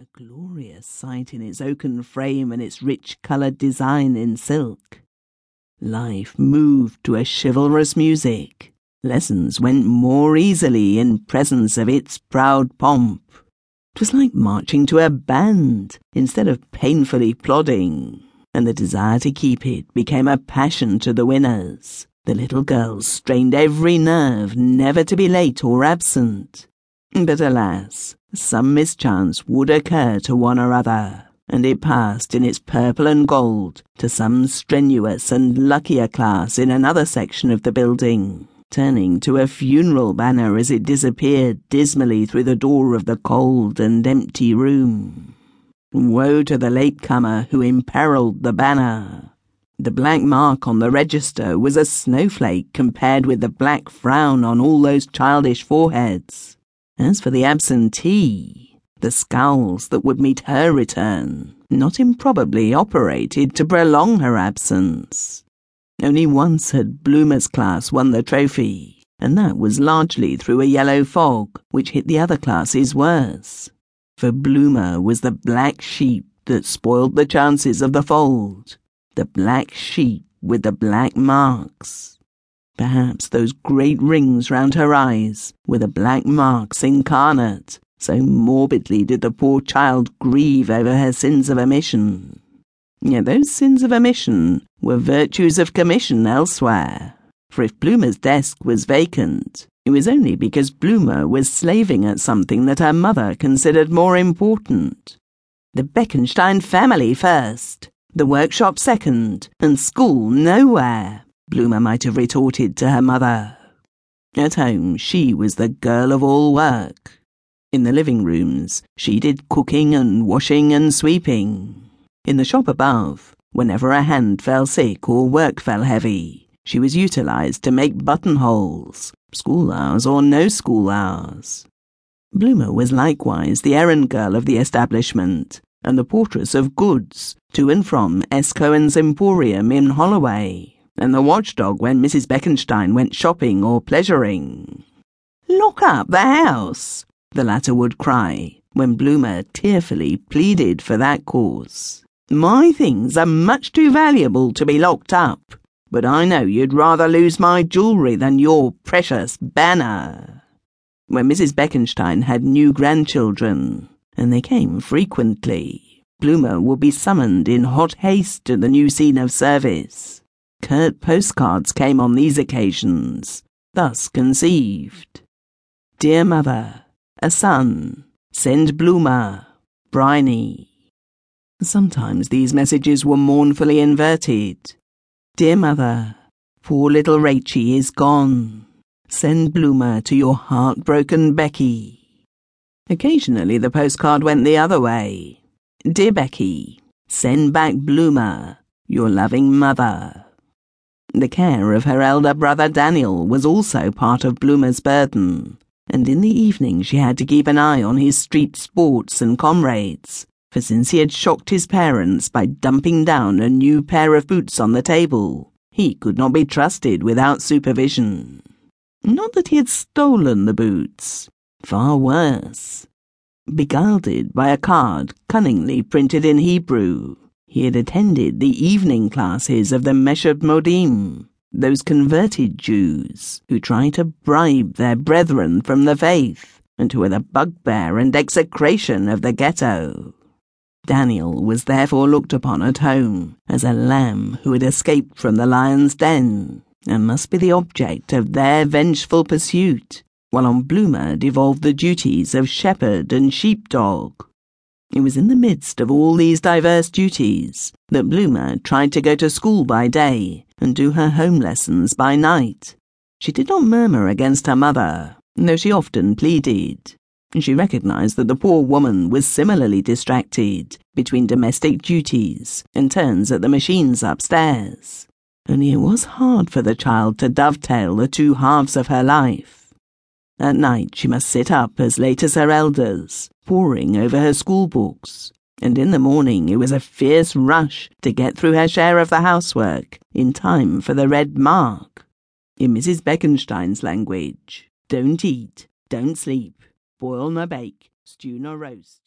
a glorious sight in its oaken frame and its rich coloured design in silk. Life moved to a chivalrous music. Lessons went more easily in presence of its proud pomp. 'Twas like marching to a band instead of painfully plodding, and the desire to keep it became a passion to the winners. The little girls strained every nerve never to be late or absent. But alas, some mischance would occur to one or other, and it passed in its purple and gold to some strenuous and luckier class in another section of the building turning to a funeral banner as it disappeared dismally through the door of the cold and empty room. Woe to the latecomer who imperiled the banner. The black mark on the register was a snowflake compared with the black frown on all those childish foreheads. As for the absentee, the scowls that would meet her return not improbably operated to prolong her absence. Only once had Bloomah's class won the trophy, and that was largely through a yellow fog, which hit the other classes worse. For Bloomah was the black sheep that spoiled the chances of the fold, the black sheep with the black marks. Perhaps those great rings round her eyes were the black marks incarnate, so morbidly did the poor child grieve over her sins of omission. Yet those sins of omission were virtues of commission elsewhere. For if Bloomah's desk was vacant, it was only because Bloomah was slaving at something that her mother considered more important. The Beckenstein family first, the workshop second, and school nowhere, Bloomah might have retorted to her mother. At home, she was the girl of all work. In the living rooms, she did cooking and washing and sweeping. In the shop above, whenever a hand fell sick or work fell heavy, she was utilized to make buttonholes, school hours or no school hours. Bloomah was likewise the errand girl of the establishment and the portress of goods to and from S. Cohen's Emporium in Holloway, and the watchdog when Mrs. Beckenstein went shopping or pleasuring. Lock up the house, the latter would cry when Bloomah tearfully pleaded for that cause. My things are much too valuable to be locked up, but I know you'd rather lose my jewellery than your precious banner. When Mrs. Beckenstein had new grandchildren, and they came frequently, Bloomah would be summoned in hot haste to the new scene of service. Curt postcards came on these occasions, thus conceived. Dear Mother, a son, send Bloomah, Briny. Sometimes these messages were mournfully inverted. Dear Mother, poor little Rachy is gone. Send Bloomah to your heartbroken Becky. Occasionally the postcard went the other way. Dear Becky, send back Bloomah, your loving mother. The care of her elder brother Daniel was also part of Bloomah's burden, and in the evening she had to keep an eye on his street sports and comrades for since he had shocked his parents by dumping down a new pair of boots on the table, he could not be trusted without supervision. Not that he had stolen the boots, far worse. Beguiled by a card cunningly printed in Hebrew, he had attended the evening classes of the Meshumadim, those converted Jews who try to bribe their brethren from the faith and who are the bugbear and execration of the ghetto. Daniel was therefore looked upon at home as a lamb who had escaped from the lion's den, and must be the object of their vengeful pursuit, while on Bloomah devolved the duties of shepherd and sheepdog. It was in the midst of all these diverse duties that Bloomah tried to go to school by day and do her home lessons by night. She did not murmur against her mother, though she often pleaded. She recognized that the poor woman was similarly distracted between domestic duties and turns at the machines upstairs. Only it was hard for the child to dovetail the two halves of her life. At night she must sit up as late as her elders, poring over her school books, and in the morning it was a fierce rush to get through her share of the housework in time for the red mark. In Mrs. Beckenstein's language, don't eat, don't sleep, boil nor bake, stew nor roast.